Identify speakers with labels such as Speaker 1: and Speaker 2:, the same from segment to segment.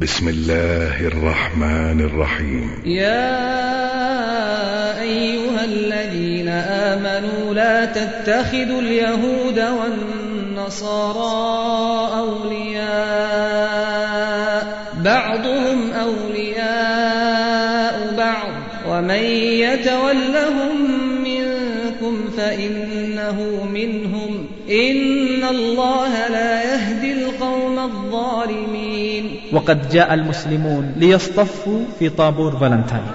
Speaker 1: بسم الله الرحمن الرحيم.
Speaker 2: يا أيها الذين آمنوا لا تتخذوا اليهود والنصارى أولياء بعضهم أولياء بعض. ومن يتولهم منكم فإنه منهم. إن الله
Speaker 3: وقد جاء المسلمون ليصطفوا في طابور فالنتاين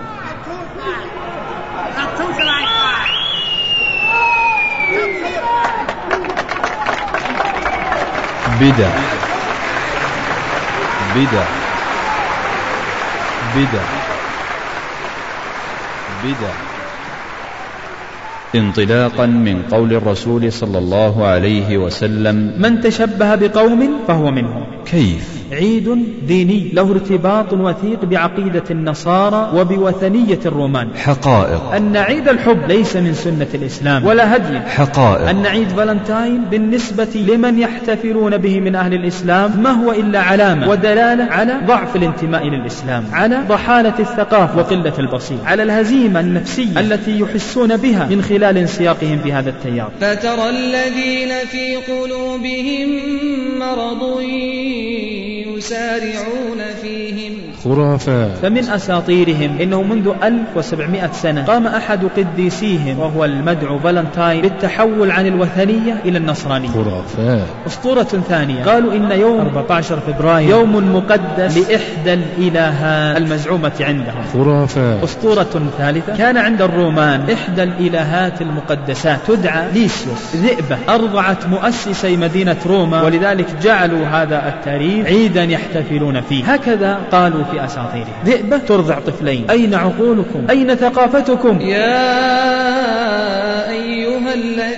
Speaker 4: بدع بدع بدع بدع انطلاقا من قول الرسول صلى الله عليه وسلم
Speaker 3: من تشبه بقوم فهو منهم.
Speaker 4: كيف؟
Speaker 3: عيد ديني له ارتباط وثيق بعقيدة النصارى وبوثنية الرومان.
Speaker 4: حقائق.
Speaker 3: أن عيد الحب ليس من سنة الإسلام. ولا هدي.
Speaker 4: حقائق.
Speaker 3: أن عيد فالنتاين بالنسبة لمن يحتفلون به من أهل الإسلام ما هو إلا علامة ودلالة على ضعف الانتماء للإسلام على ضحالة الثقافة وقلة البصير على الهزيمة النفسية التي يحسون بها من خلال انسياقهم في هذا التيار.
Speaker 2: فترى الذين في قلوبهم مرض يسارعون فيهم
Speaker 1: خرافات.
Speaker 3: فمن أساطيرهم إنه منذ 1700 سنة قام أحد قديسيهم وهو المدعو فالنتاين بالتحول عن الوثنية إلى النصرانية.
Speaker 1: خرافات.
Speaker 3: أسطورة ثانية. قالوا إن يوم 14 فبراير يوم مقدس لإحدى الإلهات المزعومة عندهم.
Speaker 1: خرافات.
Speaker 3: أسطورة ثالثة كان عند الرومان إحدى الإلهات المقدسات تدعى ليسيوس ذئبة أرضعت مؤسسي مدينة روما ولذلك جعلوا هذا التاريخ عيدا يحتفلون فيه. هكذا قالوا في أساطيرهم ذئبة ترضع طفلين. أين عقولكم؟ أين ثقافتكم؟
Speaker 2: يا أيها لا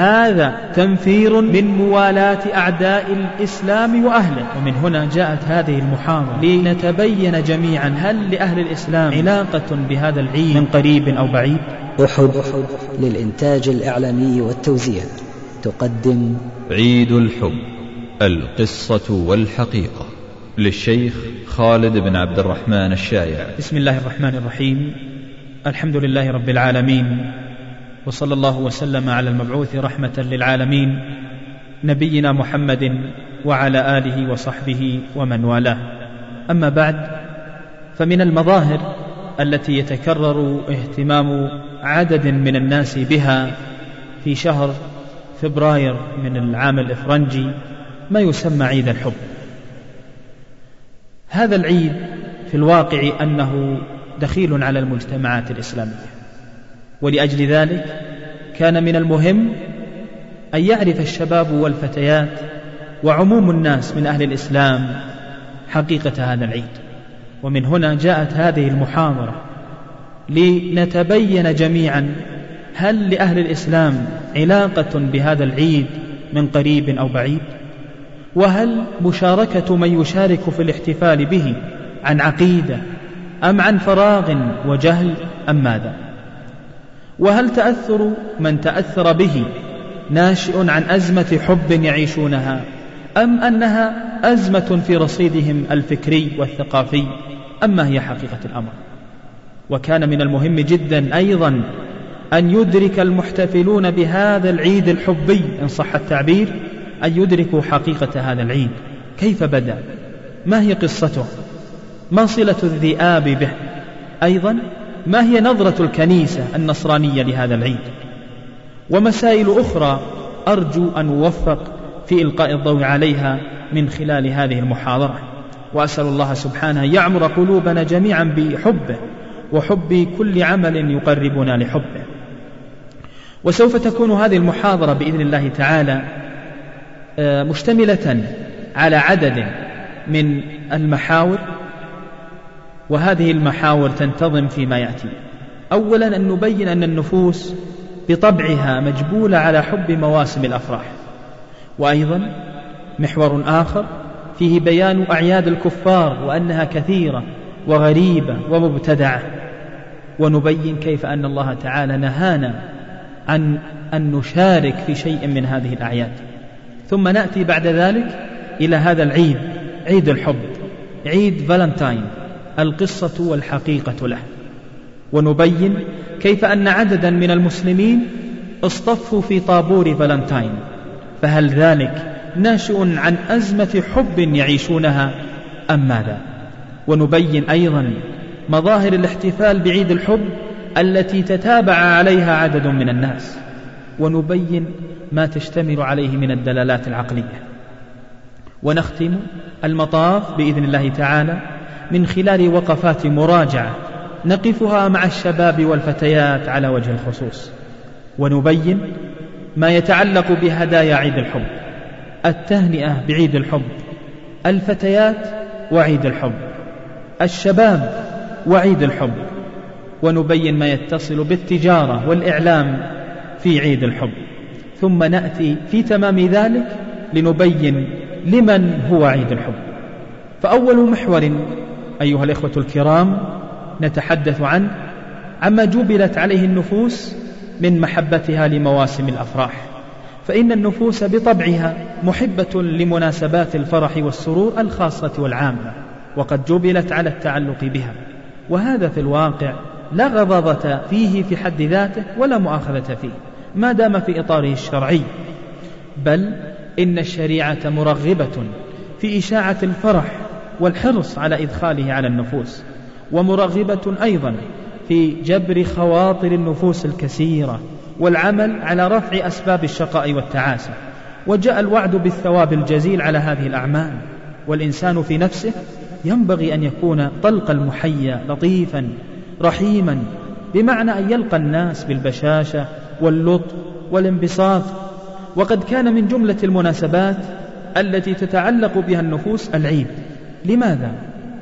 Speaker 3: هذا تنفير من موالاة أعداء الإسلام وأهله. ومن هنا جاءت هذه المحاضرة لنتبين جميعا هل لأهل الإسلام علاقة بهذا العيد من قريب أو بعيد.
Speaker 5: أحد للإنتاج الإعلامي والتوزيع. تقدم
Speaker 4: عيد الحب القصة والحقيقة للشيخ خالد بن عبد الرحمن الشايع.
Speaker 3: بسم الله الرحمن الرحيم. الحمد لله رب العالمين. وصلى الله وسلم على المبعوث رحمة للعالمين نبينا محمد وعلى آله وصحبه ومن والاه. أما بعد فمن المظاهر التي يتكرر اهتمام عدد من الناس بها في شهر فبراير من العام الإفرنجي ما يسمى عيد الحب. هذا العيد في الواقع أنه دخيل على المجتمعات الإسلامية. ولأجل ذلك كان من المهم أن يعرف الشباب والفتيات وعموم الناس من أهل الإسلام حقيقة هذا العيد. ومن هنا جاءت هذه المحاضرة لنتبين جميعا هل لأهل الإسلام علاقة بهذا العيد من قريب أو بعيد؟ وهل مشاركة من يشارك في الاحتفال به عن عقيدة أم عن فراغ وجهل أم ماذا؟ وهل تأثر من تأثر به ناشئ عن أزمة حب يعيشونها أم أنها أزمة في رصيدهم الفكري والثقافي أم ما هي حقيقة الأمر؟ وكان من المهم جدا أيضا أن يدرك المحتفلون بهذا العيد الحبي إن صح التعبير أن يدركوا حقيقة هذا العيد. كيف بدأ؟ ما هي قصته؟ ما صلة الذئاب به؟ أيضا ما هي نظرة الكنيسة النصرانية لهذا العيد؟ ومسائل أخرى أرجو أن أوفق في إلقاء الضوء عليها من خلال هذه المحاضرة. وأسأل الله سبحانه يعمر قلوبنا جميعا بحبه وحب كل عمل يقربنا لحبه. وسوف تكون هذه المحاضرة بإذن الله تعالى مشتملة على عدد من المحاور وهذه المحاور تنتظم فيما يأتي. أولا أن نبين أن النفوس بطبعها مجبولة على حب مواسم الأفراح. وأيضا محور آخر فيه بيان أعياد الكفار وأنها كثيرة وغريبة ومبتدعة. ونبين كيف أن الله تعالى نهانا عن أن نشارك في شيء من هذه الأعياد. ثم نأتي بعد ذلك إلى هذا العيد عيد الحب عيد فالنتاين. القصة والحقيقة له. ونبين كيف أن عددا من المسلمين اصطفوا في طابور فالنتاين فهل ذلك ناشئ عن أزمة حب يعيشونها أم ماذا؟ ونبين أيضا مظاهر الاحتفال بعيد الحب التي تتابع عليها عدد من الناس. ونبين ما تشتمل عليه من الدلالات العقلية. ونختم المطاف بإذن الله تعالى من خلال وقفات مراجعة نقفها مع الشباب والفتيات على وجه الخصوص. ونبين ما يتعلق بهدايا عيد الحب التهنئة بعيد الحب الفتيات وعيد الحب الشباب وعيد الحب. ونبين ما يتصل بالتجارة والإعلام في عيد الحب. ثم نأتي في تمام ذلك لنبين لمن هو عيد الحب. فأول محور أيها الإخوة الكرام نتحدث عنه عما جبلت عليه النفوس من محبتها لمواسم الأفراح. فإن النفوس بطبعها محبة لمناسبات الفرح والسرور الخاصة والعامة وقد جبلت على التعلق بها. وهذا في الواقع لا غضاضة فيه في حد ذاته ولا مؤاخذة فيه ما دام في إطاره الشرعي. بل إن الشريعة مرغبة في إشاعة الفرح والحرص على إدخاله على النفوس ومرغبة أيضا في جبر خواطر النفوس الكثيرة والعمل على رفع أسباب الشقاء والتعاسة. وجاء الوعد بالثواب الجزيل على هذه الأعمال والإنسان في نفسه ينبغي أن يكون طلق المحيا لطيفا رحيما بمعنى أن يلقى الناس بالبشاشة واللطف والانبساط. وقد كان من جملة المناسبات التي تتعلق بها النفوس العيد. لماذا؟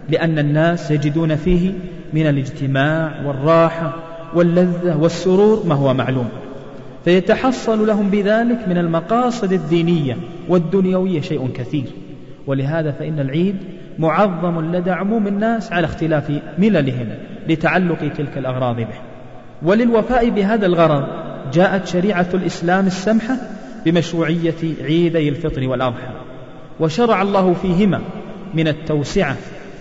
Speaker 3: لأن الناس يجدون فيه من الاجتماع والراحة واللذة والسرور ما هو معلوم. فيتحصل لهم بذلك من المقاصد الدينية والدنيوية شيء كثير. ولهذا فإن العيد معظم لدى عموم الناس على اختلاف مللهم لتعلق تلك الأغراض به. وللوفاء بهذا الغرض جاءت شريعة الإسلام السمحة بمشروعية عيدي الفطر والأضحى. وشرع الله فيهما من التوسعة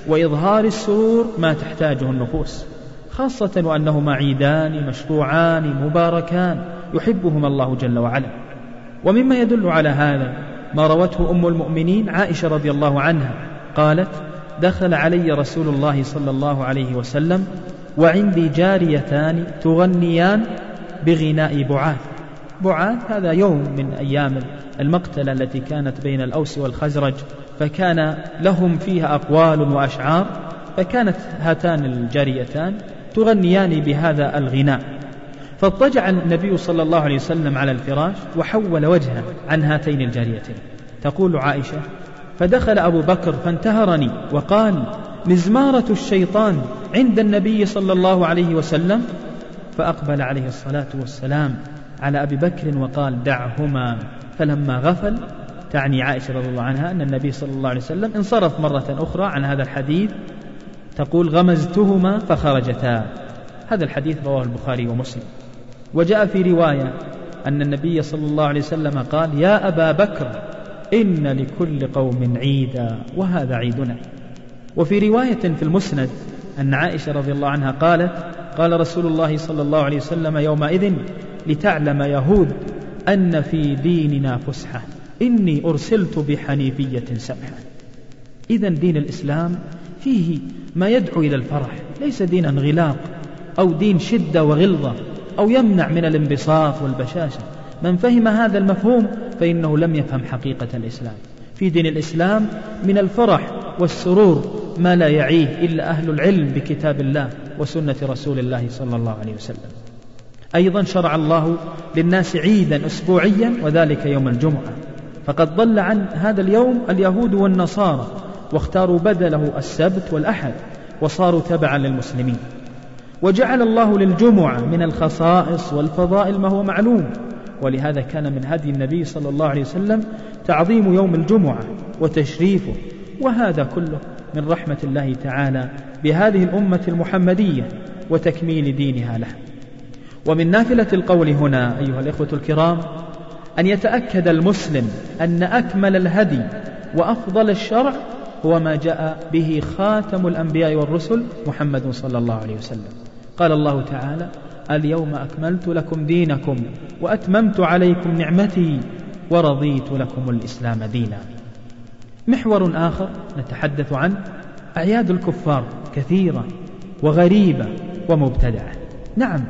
Speaker 3: وإظهار السرور ما تحتاجه النفوس خاصة وأنهما عيدان مشروعان مباركان يحبهما الله جل وعلا. ومما يدل على هذا ما روته أم المؤمنين عائشة رضي الله عنها قالت دخل علي رسول الله صلى الله عليه وسلم وعندي جاريتان تغنيان بغناء بعاث بعاث هذا يوم من أيام المقتلة التي كانت بين الأوس والخزرج. فكان لهم فيها أقوال وأشعار فكانت هاتان الجاريتان تغنيان بهذا الغناء. فاضطجع النبي صلى الله عليه وسلم على الفراش وحول وجهه عن هاتين الجاريتين تقول عائشة فدخل أبو بكر فانتهرني وقال مزمارة الشيطان عند النبي صلى الله عليه وسلم. فأقبل عليه الصلاة والسلام على أبي بكر وقال دعهما. فلما غفل تعني عائشة رضي الله عنها أن النبي صلى الله عليه وسلم انصرف مرة أخرى عن هذا الحديث تقول غمزتهما فخرجتا. هذا الحديث رواه البخاري ومسلم. وجاء في رواية أن النبي صلى الله عليه وسلم قال يا أبا بكر إن لكل قوم عيدا وهذا عيدنا. وفي رواية في المسند أن عائشة رضي الله عنها قالت قال رسول الله صلى الله عليه وسلم يومئذ لتعلم يهود أن في ديننا فسحة. إني أرسلت بحنيفية سمحة إذا دين الإسلام فيه ما يدعو إلى الفرح ليس دينا غلاق أو دين شدة وغلظة أو يمنع من الانبساط والبشاشة. من فهم هذا المفهوم فإنه لم يفهم حقيقة الإسلام. في دين الإسلام من الفرح والسرور ما لا يعيه إلا أهل العلم بكتاب الله وسنة رسول الله صلى الله عليه وسلم. أيضا شرع الله للناس عيدا أسبوعيا وذلك يوم الجمعة. فقد ضل عن هذا اليوم اليهود والنصارى واختاروا بدله السبت والأحد وصاروا تبعا للمسلمين. وجعل الله للجمعة من الخصائص والفضائل ما هو معلوم. ولهذا كان من هدي النبي صلى الله عليه وسلم تعظيم يوم الجمعة وتشريفه وهذا كله من رحمة الله تعالى بهذه الأمة المحمدية وتكميل دينها له. ومن نافلة القول هنا أيها الإخوة الكرام أن يتأكد المسلم أن أكمل الهدي وأفضل الشرع هو ما جاء به خاتم الأنبياء والرسل محمد صلى الله عليه وسلم. قال الله تعالى اليوم أكملت لكم دينكم وأتممت عليكم نعمتي ورضيت لكم الإسلام دينا. محور آخر نتحدث عنه أعياد الكفار كثيرة وغريبة ومبتدعة. نعم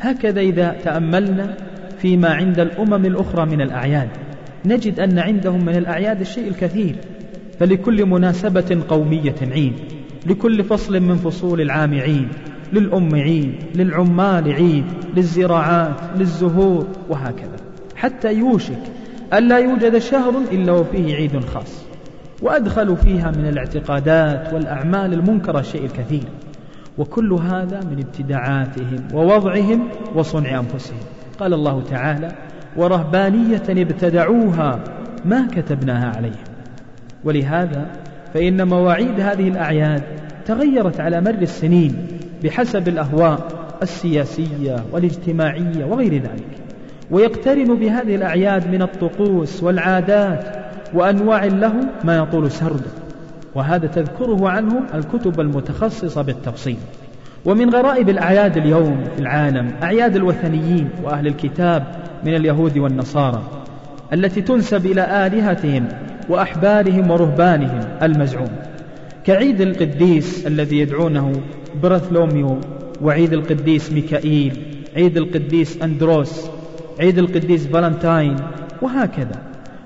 Speaker 3: هكذا إذا تأملنا فيما عند الأمم الأخرى من الأعياد. نجد أن عندهم من الأعياد الشيء الكثير. فلكل مناسبة قومية عيد. لكل فصل من فصول العام عيد. للأم عيد للعمال عيد للزراعات للزهور وهكذا. حتى يوشك ألا يوجد شهر إلا وفيه عيد خاص. وأدخلوا فيها من الاعتقادات والأعمال المنكرة الشيء الكثير. وكل هذا من ابتداعاتهم ووضعهم وصنع أنفسهم. قال الله تعالى ورهبانية ابتدعوها ما كتبناها عليهم. ولهذا فإن مواعيد هذه الأعياد تغيرت على مر السنين بحسب الأهواء السياسية والاجتماعية وغير ذلك. ويقترن بهذه الأعياد من الطقوس والعادات وأنواع له ما يطول سرده. وهذا تذكره عنه الكتب المتخصصة بالتفصيل. ومن غرائب الأعياد اليوم في العالم أعياد الوثنيين وأهل الكتاب من اليهود والنصارى التي تنسب إلى آلهتهم وأحبارهم ورهبانهم المزعوم. كعيد القديس الذي يدعونه برثلوميو وعيد القديس ميكائيل عيد القديس أندروس عيد القديس فالنتاين وهكذا.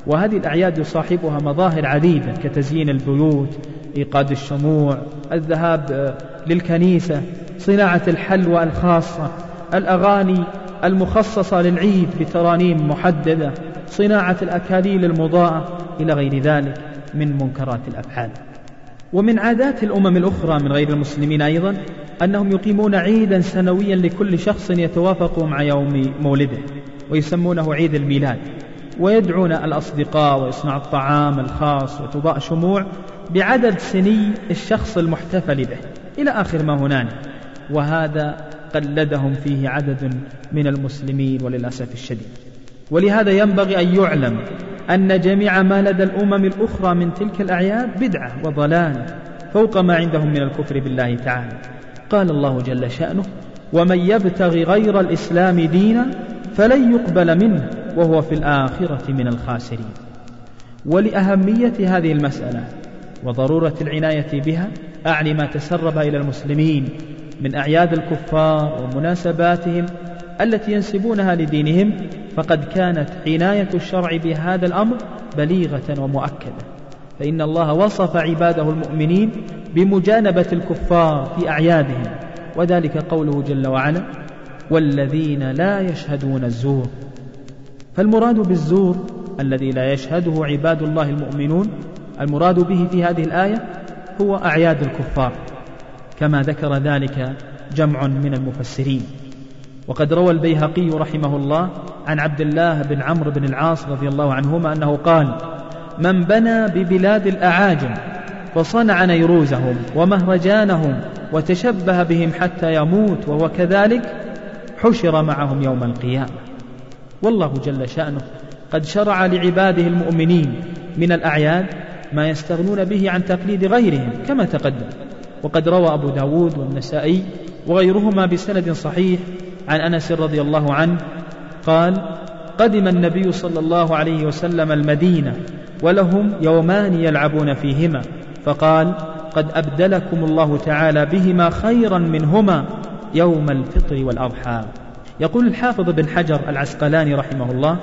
Speaker 3: وهذه الأعياد يصاحبها مظاهر عديدة كتزيين البيوت إيقاد الشموع الذهاب آه، للكنيسة صناعة الحلوى الخاصة الأغاني المخصصة للعيد بترانيم محددة صناعة الأكاليل المضاءة إلى غير ذلك من منكرات الأفعال. ومن عادات الأمم الأخرى من غير المسلمين أيضا أنهم يقيمون عيدا سنويا لكل شخص يتوافق مع يوم مولده ويسمونه عيد الميلاد. ويدعون الأصدقاء ويصنع الطعام الخاص وتضاء شموع بعدد سني الشخص المحتفل به إلى آخر ما هنالك وهذا قلدهم فيه عدد من المسلمين وللأسف الشديد. ولهذا ينبغي أن يعلم أن جميع ما لدى الأمم الأخرى من تلك الأعياد بدعة وضلال فوق ما عندهم من الكفر بالله تعالى. قال الله جل شأنه ومن يبتغي غير الإسلام دينا فلن يقبل منه وهو في الآخرة من الخاسرين. ولأهمية هذه المسألة وضرورة العناية بها أعني ما تسرب إلى المسلمين من أعياد الكفار ومناسباتهم التي ينسبونها لدينهم فقد كانت عناية الشرع بهذا الأمر بليغة ومؤكدة. فإن الله وصف عباده المؤمنين بمجانبة الكفار في أعيادهم. وذلك قوله جل وعلا والذين لا يشهدون الزور فالمراد بالزور الذي لا يشهده عباد الله المؤمنون المراد به في هذه الآية هو أعياد الكفار. كما ذكر ذلك جمع من المفسرين. وقد روى البيهقي رحمه الله عن عبد الله بن عمرو بن العاص رضي الله عنهما أنه قال من بنى ببلاد الأعاجم فصنع نيروزهم ومهرجانهم وتشبه بهم حتى يموت وهو كذلك حشر معهم يوم القيامة. والله جل شأنه قد شرع لعباده المؤمنين من الأعياد ما يستغنون به عن تقليد غيرهم كما تقدم. وقد روى أبو داود والنسائي وغيرهما بسند صحيح عن أنس رضي الله عنه قال قدم النبي صلى الله عليه وسلم المدينة ولهم يومان يلعبون فيهما فقال قد أبدلكم الله تعالى بهما خيرا منهما يوم الفطر والأضحى. يقول الحافظ بن حجر العسقلاني رحمه الله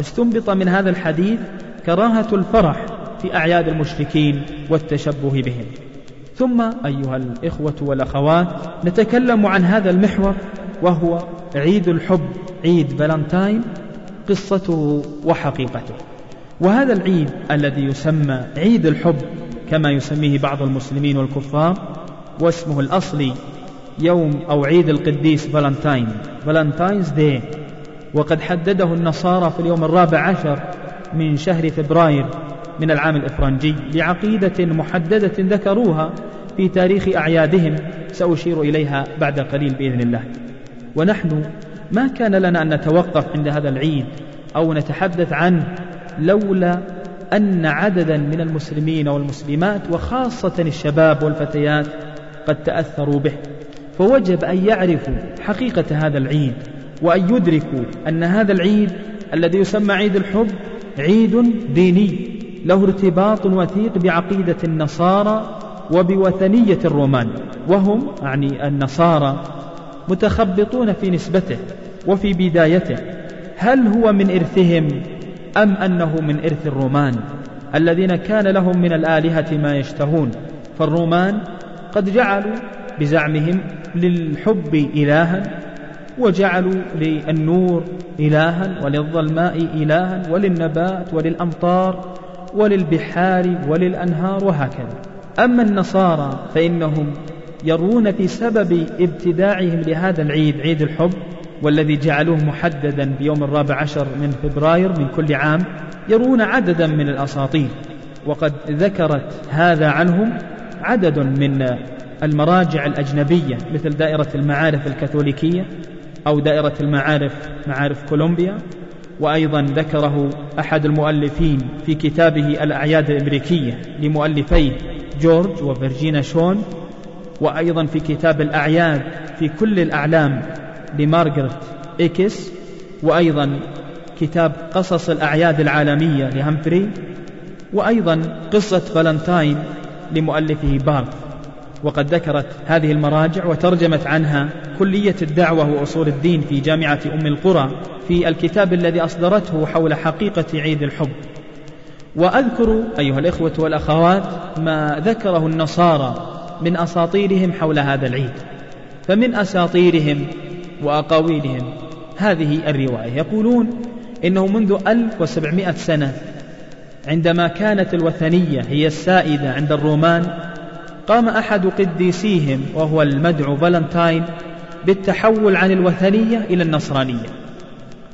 Speaker 3: استنبط من هذا الحديث كراهة الفرح في أعياد المشركين والتشبه بهم. ثم أيها الإخوة والأخوات نتكلم عن هذا المحور وهو عيد الحب عيد فالنتاين قصته وحقيقته. وهذا العيد الذي يسمى عيد الحب كما يسميه بعض المسلمين والكفار واسمه الأصلي يوم أو عيد القديس فالنتاين Valentine's Day وقد حدده النصارى في اليوم الرابع عشر من شهر فبراير من العام الإفرنجي لعقيدة محددة ذكروها في تاريخ أعيادهم سأشير إليها بعد قليل بإذن الله. ونحن ما كان لنا أن نتوقف عند هذا العيد أو نتحدث عنه لولا أن عددا من المسلمين والمسلمات وخاصة الشباب والفتيات قد تأثروا به. فوجب أن يعرفوا حقيقة هذا العيد وأن يدركوا أن هذا العيد الذي يسمى عيد الحب عيد ديني. له ارتباط وثيق بعقيدة النصارى وبوثنية الرومان وهم يعني النصارى متخبطون في نسبته وفي بدايته. هل هو من إرثهم أم أنه من إرث الرومان؟ الذين كان لهم من الآلهة ما يشتهون. فالرومان قد جعلوا بزعمهم للحب إلها وجعلوا للنور إلها وللظلماء إلها وللنبات وللأمطار وللبحار وللأنهار وهكذا. أما النصارى فإنهم يرون في سبب ابتداعهم لهذا العيد عيد الحب والذي جعلوه محددا بيوم الرابع عشر من فبراير من كل عام يرون عددا من الأساطير. وقد ذكرت هذا عنهم عدد من المراجع الأجنبية مثل دائرة المعارف الكاثوليكية أو دائرة المعارف معارف كولومبيا وأيضا ذكره أحد المؤلفين في كتابه الأعياد الأمريكية لمؤلفيه جورج وفرجينا شون وأيضا في كتاب الأعياد في كل الأعلام لمارغريت إيكس وأيضا كتاب قصص الأعياد العالمية لهمفري وأيضا قصة فالنتاين لمؤلفه بارث وقد ذكرت هذه المراجع وترجمت عنها كلية الدعوة وأصول الدين في جامعة أم القرى في الكتاب الذي أصدرته حول حقيقة عيد الحب. وأذكر أيها الإخوة والأخوات ما ذكره النصارى من أساطيرهم حول هذا العيد. فمن أساطيرهم وأقاويلهم هذه الرواية. يقولون إنه منذ 1700 سنة عندما كانت الوثنية هي السائدة عند الرومان قام أحد قديسيهم وهو المدعو فالنتاين بالتحول عن الوثنية إلى النصرانية.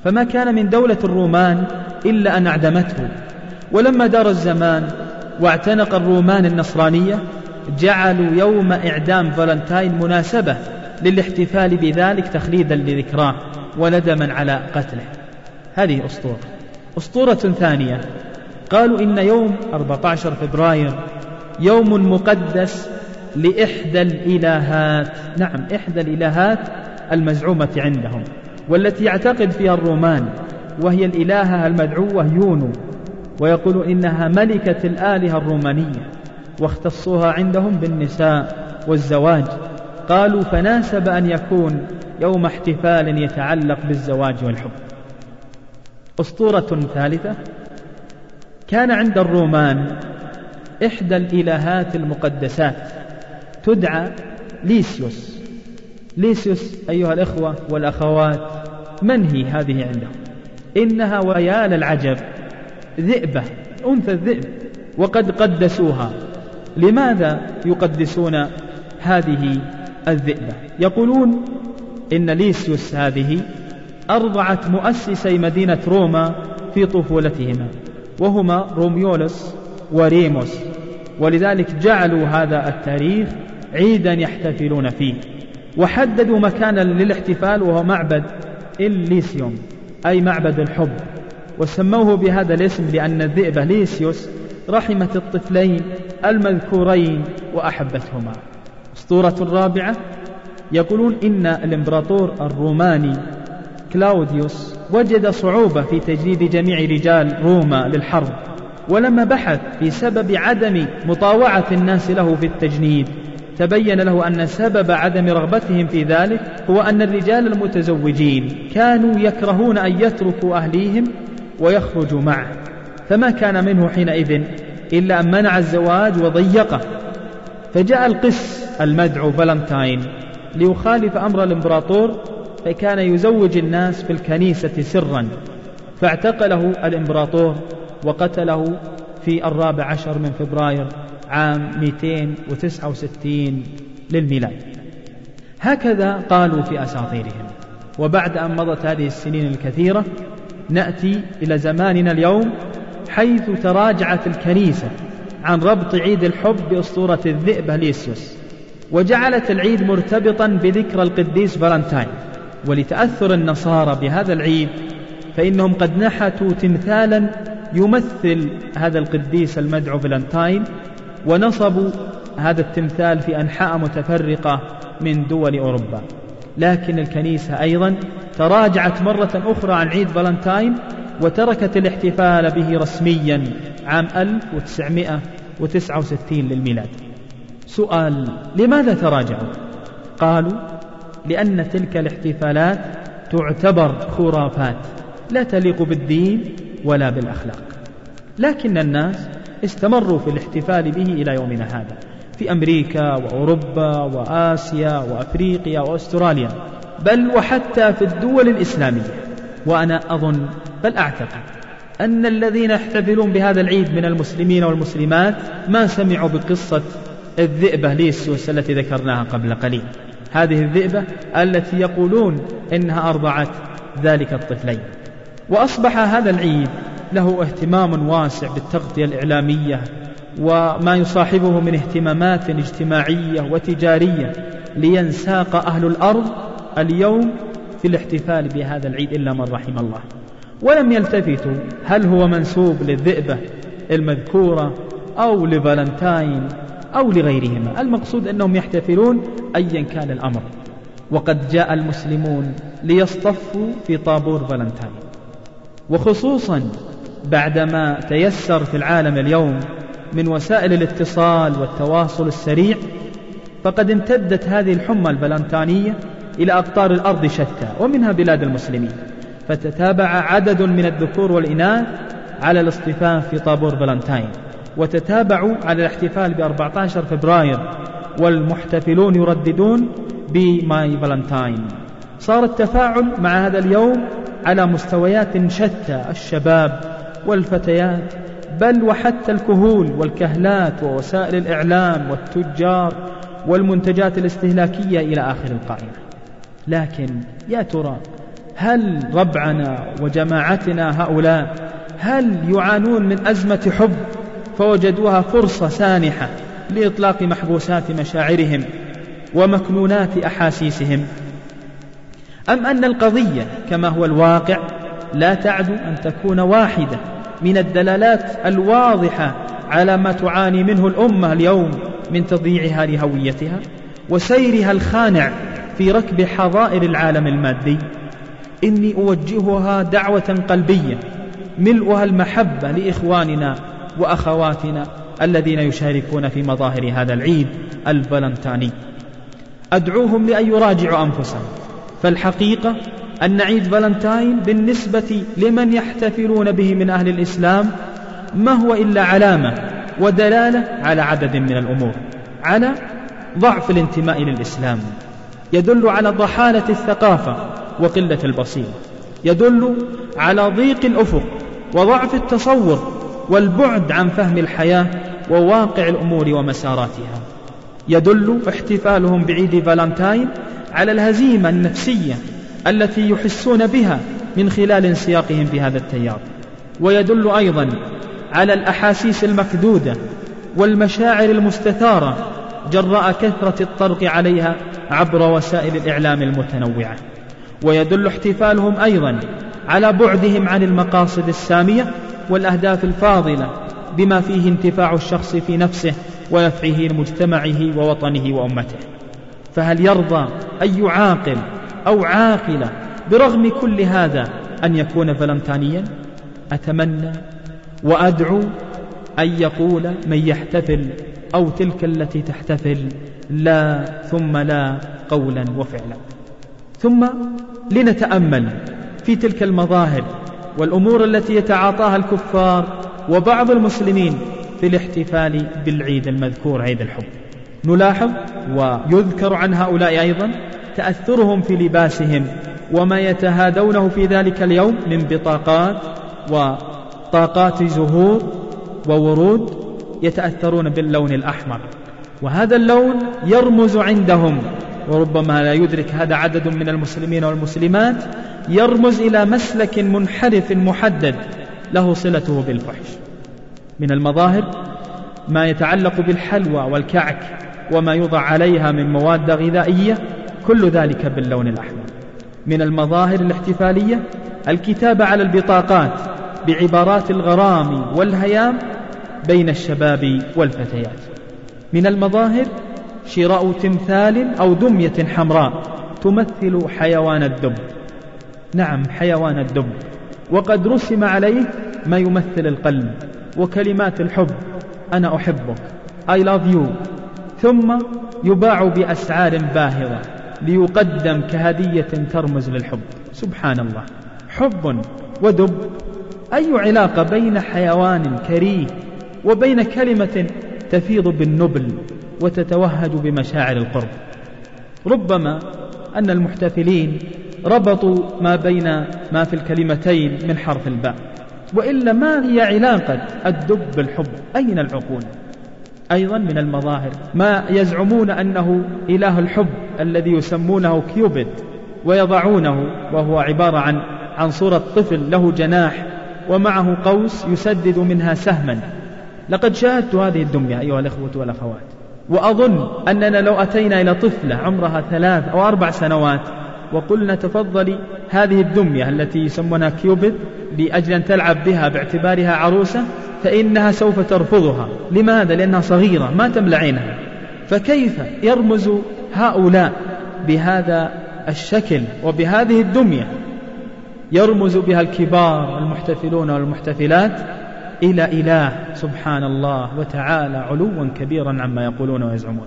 Speaker 3: فما كان من دولة الرومان إلا أن أعدمته. ولما دار الزمان واعتنق الرومان النصرانية جعلوا يوم إعدام فالنتاين مناسبة للاحتفال بذلك تخليدا لذكراه وندما على قتله. هذه أسطورة. أسطورة ثانية. قالوا إن يوم 14 فبراير يوم مقدس لإحدى الإلهات. نعم إحدى الإلهات المزعومة عندهم والتي يعتقد فيها الرومان وهي الإلهة المدعوة يونو ويقول إنها ملكة الآلهة الرومانية واختصوها عندهم بالنساء والزواج. قالوا فناسب أن يكون يوم احتفال يتعلق بالزواج والحب. أسطورة ثالثة كان عند الرومان إحدى الإلهات المقدسات تدعى ليسيوس. ليسيوس أيها الإخوة والأخوات من هي هذه عندهم؟ إنها ويا للعجب ذئبة أنثى الذئب وقد قدسوها. لماذا يقدسون هذه الذئبة؟ يقولون إن ليسيوس هذه أرضعت مؤسسي مدينة روما في طفولتهما وهما روميولوس وريموس. ولذلك جعلوا هذا التاريخ عيدا يحتفلون فيه. وحددوا مكانا للاحتفال وهو معبد إليسيوم أي معبد الحب. وسموه بهذا الاسم لأن الذئبة ليسيوس رحمت الطفلين المذكورين وأحبتهما. أسطورة الرابعة يقولون إن الإمبراطور الروماني كلاوديوس وجد صعوبة في تجنيد جميع رجال روما للحرب. ولما بحث في سبب عدم مطاوعة الناس له في التجنيد تبين له أن سبب عدم رغبتهم في ذلك هو أن الرجال المتزوجين كانوا يكرهون أن يتركوا أهليهم ويخرجوا معه فما كان منه حينئذ إلا أن منع الزواج وضيقه. فجاء القس المدعو فالنتاين ليخالف أمر الإمبراطور فكان يزوج الناس في الكنيسة سرا فاعتقله الإمبراطور وقتله في الرابع عشر من فبراير عام 269 للميلاد. هكذا قالوا في أساطيرهم. وبعد أن مضت هذه السنين الكثيرة نأتي إلى زماننا اليوم حيث تراجعت الكنيسة عن ربط عيد الحب بأسطورة الذئب ليسيوس وجعلت العيد مرتبطا بذكرى القديس فالنتاين. ولتأثر النصارى بهذا العيد فإنهم قد نحتوا تمثالا يمثل هذا القديس المدعو فالنتاين ونصبوا هذا التمثال في أنحاء متفرقة من دول أوروبا. لكن الكنيسة أيضا تراجعت مرة أخرى عن عيد فالنتاين وتركت الاحتفال به رسميا عام 1969 للميلاد. سؤال لماذا تراجعوا؟ قالوا لأن تلك الاحتفالات تعتبر خرافات لا تليق بالدين ولا بالأخلاق. لكن الناس استمروا في الاحتفال به إلى يومنا هذا في أمريكا وأوروبا وآسيا وأفريقيا وأستراليا بل وحتى في الدول الإسلامية. وأنا أظن بل أعتقد أن الذين يحتفلون بهذا العيد من المسلمين والمسلمات ما سمعوا بقصة الذئبة ليسوس التي ذكرناها قبل قليل. هذه الذئبة التي يقولون إنها أرضعت ذلك الطفلين. وأصبح هذا العيد له اهتمام واسع بالتغطية الإعلامية وما يصاحبه من اهتمامات اجتماعية وتجارية لينساق أهل الأرض اليوم في الاحتفال بهذا العيد إلا من رحم الله. ولم يلتفتوا هل هو منسوب للذئبة المذكورة أو لفالنتاين أو لغيرهما. المقصود أنهم يحتفلون أيا كان الأمر. وقد جاء المسلمون ليصطفوا في طابور فالنتاين. وخصوصا بعدما تيسر في العالم اليوم من وسائل الاتصال والتواصل السريع فقد امتدت هذه الحمى الفلنتانية إلى أقطار الأرض شتى ومنها بلاد المسلمين. فتتابع عدد من الذكور والإناث على الاصطفاف في طابور فالنتاين وتتابعوا على الاحتفال ب 14 فبراير والمحتفلون يرددون ب My Valentine صار التفاعل مع هذا اليوم على مستويات شتى الشباب والفتيات بل وحتى الكهول والكهلات ووسائل الإعلام والتجار والمنتجات الاستهلاكية إلى آخر القائمة لكن يا ترى هل ربعنا وجماعتنا هؤلاء هل يعانون من أزمة حب فوجدوها فرصة سانحة لإطلاق محبوسات مشاعرهم ومكنونات أحاسيسهم؟ أم أن القضية كما هو الواقع لا تعد أن تكون واحدة من الدلالات الواضحة على ما تعاني منه الأمة اليوم من تضييعها لهويتها وسيرها الخانع في ركب حظائر العالم المادي. إني أوجهها دعوة قلبية ملؤها المحبة لإخواننا وأخواتنا الذين يشاركون في مظاهر هذا العيد الفلنتاني أدعوهم لأن يراجعوا أنفسهم. فالحقيقة أن عيد فالنتاين بالنسبة لمن يحتفلون به من أهل الإسلام ما هو إلا علامة ودلالة على عدد من الأمور على ضعف الانتماء للإسلام. يدل على ضحالة الثقافة وقلة البصيرة. يدل على ضيق الأفق وضعف التصور والبعد عن فهم الحياة وواقع الأمور ومساراتها. يدل احتفالهم بعيد فالنتاين على الهزيمة النفسية التي يحسون بها من خلال انسياقهم في هذا التيار. ويدل أيضا على الأحاسيس المكدودة والمشاعر المستثارة جراء كثرة الطرق عليها عبر وسائل الإعلام المتنوعة. ويدل احتفالهم أيضا على بعدهم عن المقاصد السامية والأهداف الفاضلة بما فيه انتفاع الشخص في نفسه ونفعه لمجتمعه ووطنه وأمته. فهل يرضى أي عاقل أو عاقلة برغم كل هذا أن يكون فلنتانيا أتمنى وأدعو أن يقول من يحتفل أو تلك التي تحتفل لا ثم لا قولا وفعلا. ثم لنتأمل في تلك المظاهر والأمور التي يتعاطاها الكفار وبعض المسلمين في الاحتفال بالعيد المذكور عيد الحب. نلاحظ ويذكر عن هؤلاء أيضا تأثرهم في لباسهم وما يتهادونه في ذلك اليوم من بطاقات وطاقات زهور وورود يتأثرون باللون الأحمر. وهذا اللون يرمز عندهم وربما لا يدرك هذا عدد من المسلمين والمسلمات يرمز إلى مسلك منحرف محدد له صلته بالفحش. من المظاهر ما يتعلق بالحلوى والكعك وما يوضع عليها من مواد غذائية كل ذلك باللون الأحمر. من المظاهر الاحتفالية الكتابة على البطاقات بعبارات الغرام والهيام بين الشباب والفتيات. من المظاهر شراء تمثال أو دمية حمراء تمثل حيوان الدب. نعم حيوان الدب. وقد رسم عليه ما يمثل القلب وكلمات الحب. أنا أحبك. I love you. ثم يباع بأسعار باهظة ليقدم كهدية ترمز للحب. سبحان الله. حب ودب. أي علاقة بين حيوان كريه وبين كلمة تفيض بالنبل وتتوهج بمشاعر القرب؟ ربما أن المحتفلين ربطوا ما بين ما في الكلمتين من حرف الباء. وإلا ما هي علاقة الدب بالحب؟ أين العقول؟ أيضا من المظاهر. ما يزعمون أنه إله الحب الذي يسمونه كيوبيد ويضعونه وهو عبارة عن عن صورة طفل له جناح ومعه قوس يسدد منها سهما. لقد شاهدت هذه الدمية أيها الأخوة والأخوات وأظن أننا لو أتينا إلى طفلة عمرها ثلاث أو أربع سنوات وقلنا تفضلي هذه الدمية التي يسمونها كيوبيد لأجل أن تلعب بها باعتبارها عروسة فإنها سوف ترفضها. لماذا؟ لأنها صغيرة ما تملى عينها. فكيف يرمز هؤلاء بهذا الشكل وبهذه الدمية؟ يرمز بها الكبار المحتفلون والمحتفلات إلى إله سبحان الله وتعالى علوا كبيرا عما يقولون ويزعمون.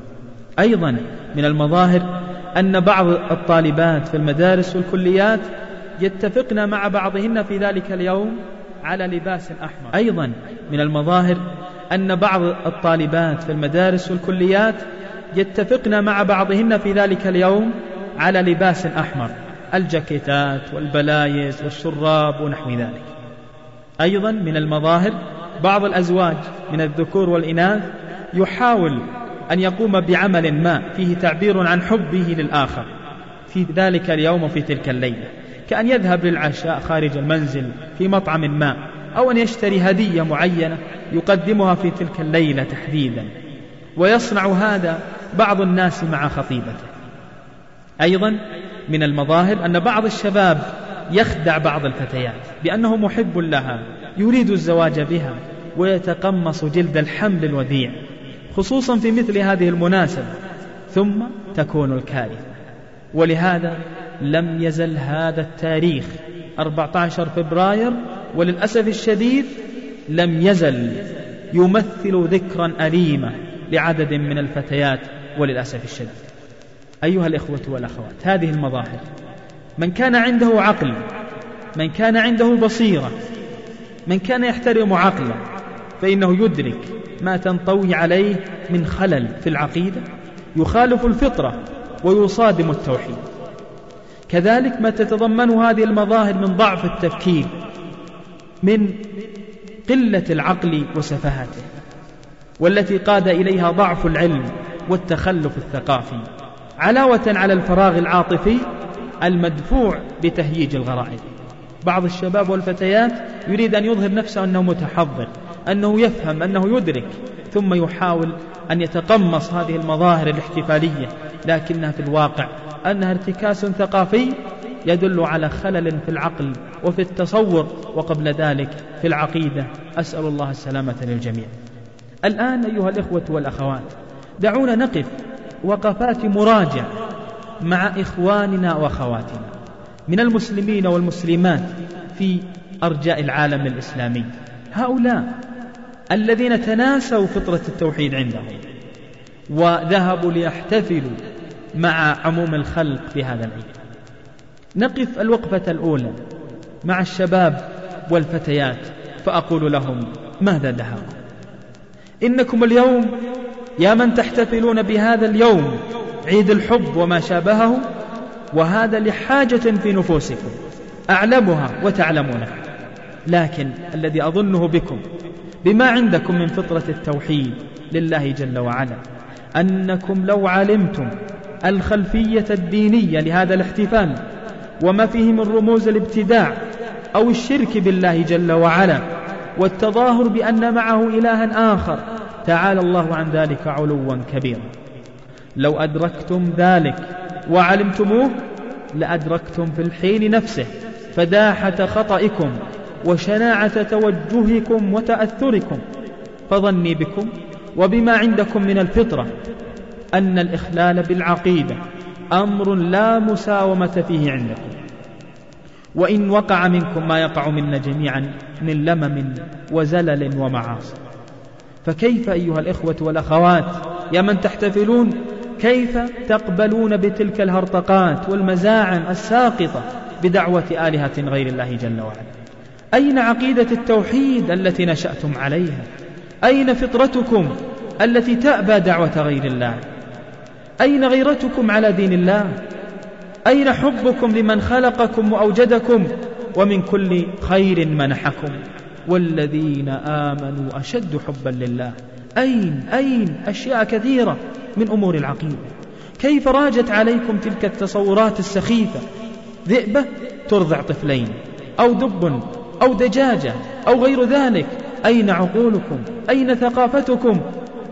Speaker 3: أيضا من المظاهر أن بعض الطالبات في المدارس والكليات يتفقن مع بعضهن في ذلك اليوم على لباس أحمر. أيضا من المظاهر أن بعض الطالبات في المدارس والكليات يتفقن مع بعضهن في ذلك اليوم على لباس أحمر الجاكيتات والبلايز والشراب ونحو ذلك. أيضا من المظاهر بعض الأزواج من الذكور والإناث يحاول أن يقوم بعمل ما فيه تعبير عن حبه للآخر. في ذلك اليوم وفي تلك الليلة. كأن يذهب للعشاء خارج المنزل في مطعم ما أو أن يشتري هدية معينة يقدمها في تلك الليلة تحديدا. ويصنع هذا بعض الناس مع خطيبته. أيضا من المظاهر أن بعض الشباب يخدع بعض الفتيات بأنه محب لها يريد الزواج بها ويتقمص جلد الحمل الوديع. خصوصا في مثل هذه المناسبة ثم تكون الكارثة. ولهذا لم يزل هذا التاريخ 14 فبراير وللأسف الشديد لم يزل يمثل ذكرا أليمة لعدد من الفتيات وللأسف الشديد. أيها الإخوة والأخوات هذه المظاهر من كان عنده عقل من كان عنده بصيرة من كان يحترم عقله فإنه يدرك ما تنطوي عليه من خلل في العقيدة يخالف الفطرة ويصادم التوحيد. كذلك ما تتضمنه هذه المظاهر من ضعف التفكير من قلة العقل وسفاهته والتي قاد إليها ضعف العلم والتخلف الثقافي علاوة على الفراغ العاطفي المدفوع بتهييج الغرائز. بعض الشباب والفتيات يريد أن يظهر نفسه أنه متحضر أنه يفهم أنه يدرك ثم يحاول أن يتقمص هذه المظاهر الاحتفالية لكنها في الواقع أنها ارتكاس ثقافي يدل على خلل في العقل وفي التصور وقبل ذلك في العقيدة. أسأل الله السلامة للجميع. الآن أيها الإخوة والأخوات دعونا نقف وقفات مراجع مع إخواننا وأخواتنا من المسلمين والمسلمات في أرجاء العالم الإسلامي. هؤلاء الذين تناسوا فطرة التوحيد عندهم وذهبوا ليحتفلوا مع عموم الخلق في هذا العيد. نقف الوقفة الأولى مع الشباب والفتيات فأقول لهم ماذا دهاكم إنكم اليوم يا من تحتفلون بهذا اليوم عيد الحب وما شابهه وهذا لحاجة في نفوسكم. أعلمها وتعلمونها. لكن الذي أظنه بكم بما عندكم من فطرة التوحيد لله جل وعلا. أنكم لو علمتم الخلفية الدينية لهذا الاحتفال وما فيه من رموز الابتداع أو الشرك بالله جل وعلا والتظاهر بأن معه إلها آخر تعالى الله عن ذلك علوا كبيرا. لو أدركتم ذلك وعلمتموه لأدركتم في الحين نفسه فداحة خطئكم وشناعة توجهكم وتأثركم فظني بكم وبما عندكم من الفطرة أن الإخلال بالعقيدة أمر لا مساومة فيه عندكم. وإن وقع منكم ما يقع منا جميعا من لمم وزلل ومعاصي. فكيف أيها الإخوة والأخوات يا من تحتفلون كيف تقبلون بتلك الهرطقات والمزاعم الساقطة بدعوة آلهة غير الله جل وعلا؟ أين عقيدة التوحيد التي نشأتم عليها؟ أين فطرتكم التي تأبى دعوة غير الله؟ أين غيرتكم على دين الله؟ أين حبكم لمن خلقكم وأوجدكم ومن كل خير منحكم؟ والذين آمنوا أشد حبا لله. أين أين أشياء كثيرة من أمور العقيدة؟ كيف راجت عليكم تلك التصورات السخيفة؟ ذئبة ترضع طفلين أو دب أو دجاجة أو غير ذلك أين عقولكم؟ أين ثقافتكم؟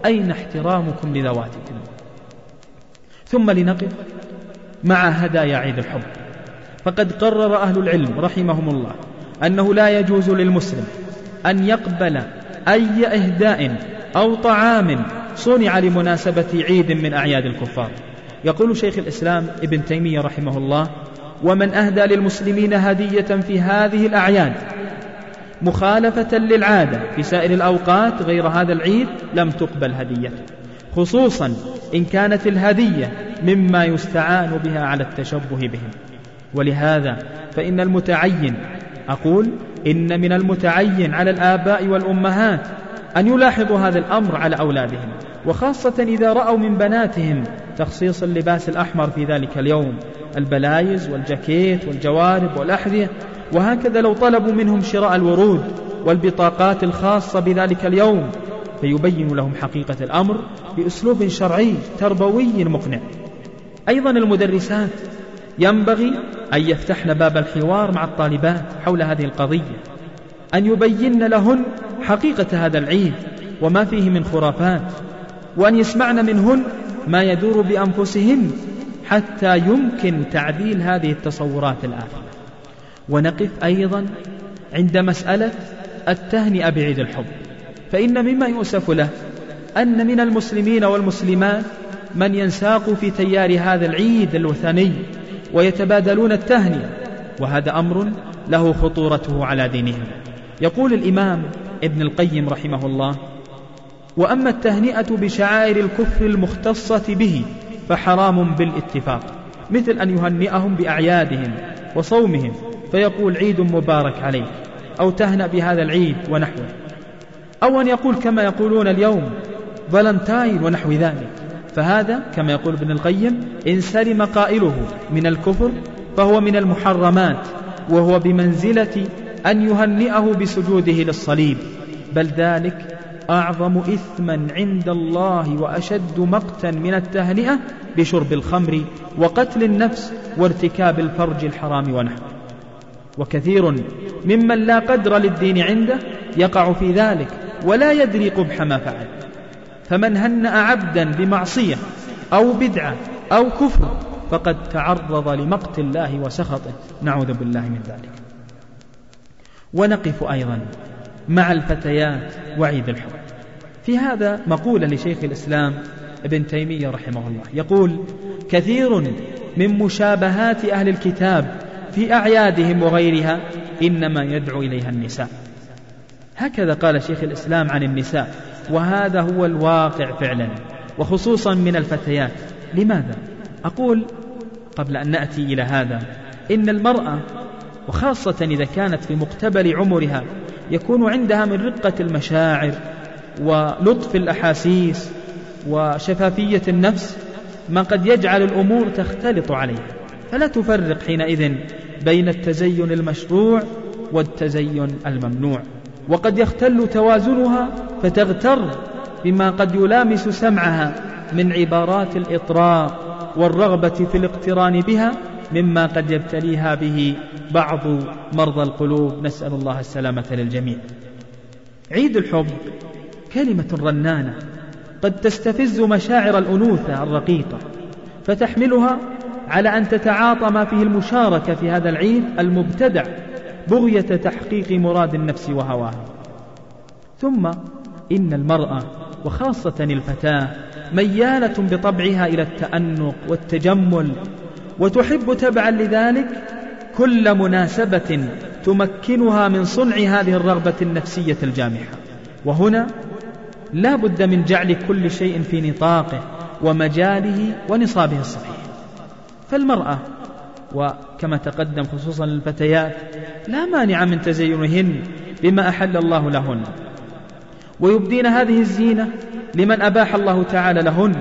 Speaker 3: أين احترامكم لذواتكم؟ ثم لنقف مع هدايا عيد الحب. فقد قرر أهل العلم رحمهم الله أنه لا يجوز للمسلم أن يقبل أي إهداء أو طعام صنع لمناسبة عيد من أعياد الكفار. يقول شيخ الإسلام ابن تيمية رحمه الله ومن أهدى للمسلمين هدية في هذه الأعياد. مخالفة للعادة في سائر الأوقات غير هذا العيد لم تقبل هديته خصوصا إن كانت الهدية مما يستعان بها على التشبه بهم. ولهذا فإن المتعين أقول إن من المتعين على الآباء والأمهات أن يلاحظوا هذا الأمر على أولادهم وخاصة إذا رأوا من بناتهم تخصيص اللباس الأحمر في ذلك اليوم البلايز والجاكيت والجوارب والأحذية وهكذا لو طلبوا منهم شراء الورود والبطاقات الخاصة بذلك اليوم فيبين لهم حقيقة الأمر بأسلوب شرعي تربوي مقنع. أيضا المدرسات ينبغي أن يفتحن باب الحوار مع الطالبات حول هذه القضية أن يبين لهن حقيقة هذا العيد وما فيه من خرافات وأن يسمعن منهن ما يدور بأنفسهن حتى يمكن تعديل هذه التصورات الآخرة. ونقف أيضا عند مسألة التهنئة بعيد الحب. فإن مما يؤسف له أن من المسلمين والمسلمات من ينساق في تيار هذا العيد الوثني ويتبادلون التهنئة وهذا أمر له خطورته على دينهم. يقول الإمام ابن القيم رحمه الله وأما التهنئة بشعائر الكفر المختصة به فحرام بالاتفاق مثل أن يهنئهم بأعيادهم وصومهم فيقول عيد مبارك عليك أو تهنأ بهذا العيد ونحوه. أو أن يقول كما يقولون اليوم فالنتاين ونحو ذلك. فهذا كما يقول ابن القيم إن سلم قائله من الكفر فهو من المحرمات وهو بمنزلة أن يهنئه بسجوده للصليب. بل ذلك أعظم إثما عند الله وأشد مقتا من التهنئة بشرب الخمر وقتل النفس وارتكاب الفرج الحرام ونحوه. وكثير ممن لا قدر للدين عنده يقع في ذلك ولا يدري قبح ما فعل. فمن هنأ عبدا بمعصية أو بدعة أو كفر فقد تعرض لمقت الله وسخطه. نعوذ بالله من ذلك. ونقف أيضا مع الفتيات وعيد الحب. في هذا مقولة لشيخ الإسلام ابن تيمية رحمه الله. يقول كثير من مشابهات أهل الكتاب في أعيادهم وغيرها إنما يدعو إليها النساء. هكذا قال شيخ الإسلام عن النساء. وهذا هو الواقع فعلا وخصوصا من الفتيات. لماذا؟ أقول قبل أن نأتي إلى هذا إن المرأة وخاصة إذا كانت في مقتبل عمرها يكون عندها من رقة المشاعر ولطف الأحاسيس وشفافية النفس ما قد يجعل الأمور تختلط عليها فلا تفرق حينئذ بين التزين المشروع والتزين الممنوع. وقد يختل توازنها فتغتر بما قد يلامس سمعها من عبارات الإطراء والرغبة في الاقتران بها مما قد يبتليها به بعض مرضى القلوب. نسأل الله السلامة للجميع. عيد الحب كلمة رنانة. قد تستفز مشاعر الأنوثة الرقيقة فتحملها على أن تتعاطى ما فيه المشاركة في هذا العيد المبتدع بغية تحقيق مراد النفس وهواها ثم إن المرأة وخاصة الفتاة ميالة بطبعها إلى التأنق والتجمل وتحب تبعا لذلك كل مناسبة تمكنها من صنع هذه الرغبة النفسية الجامحة. وهنا لا بد من جعل كل شيء في نطاقه ومجاله ونصابه الصحيح. فالمرأة وكما تقدم خصوصا للفتيات لا مانع من تزينهن بما أحل الله لهن. ويبدين هذه الزينة لمن أباح الله تعالى لهن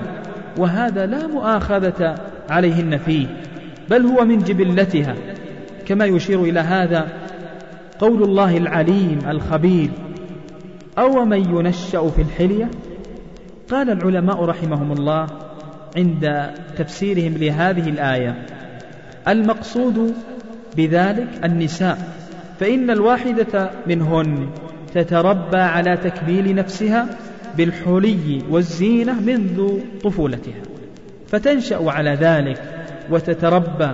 Speaker 3: وهذا لا مؤاخذة عليهن فيه بل هو من جبلتها. كما يشير إلى هذا قول الله العليم الخبير أو من ينشأ في الحلية؟ قال العلماء رحمهم الله عند تفسيرهم لهذه الآية المقصود بذلك النساء فإن الواحدة منهن تتربى على تكميل نفسها بالحلي والزينة منذ طفولتها فتنشأ على ذلك وتتربى.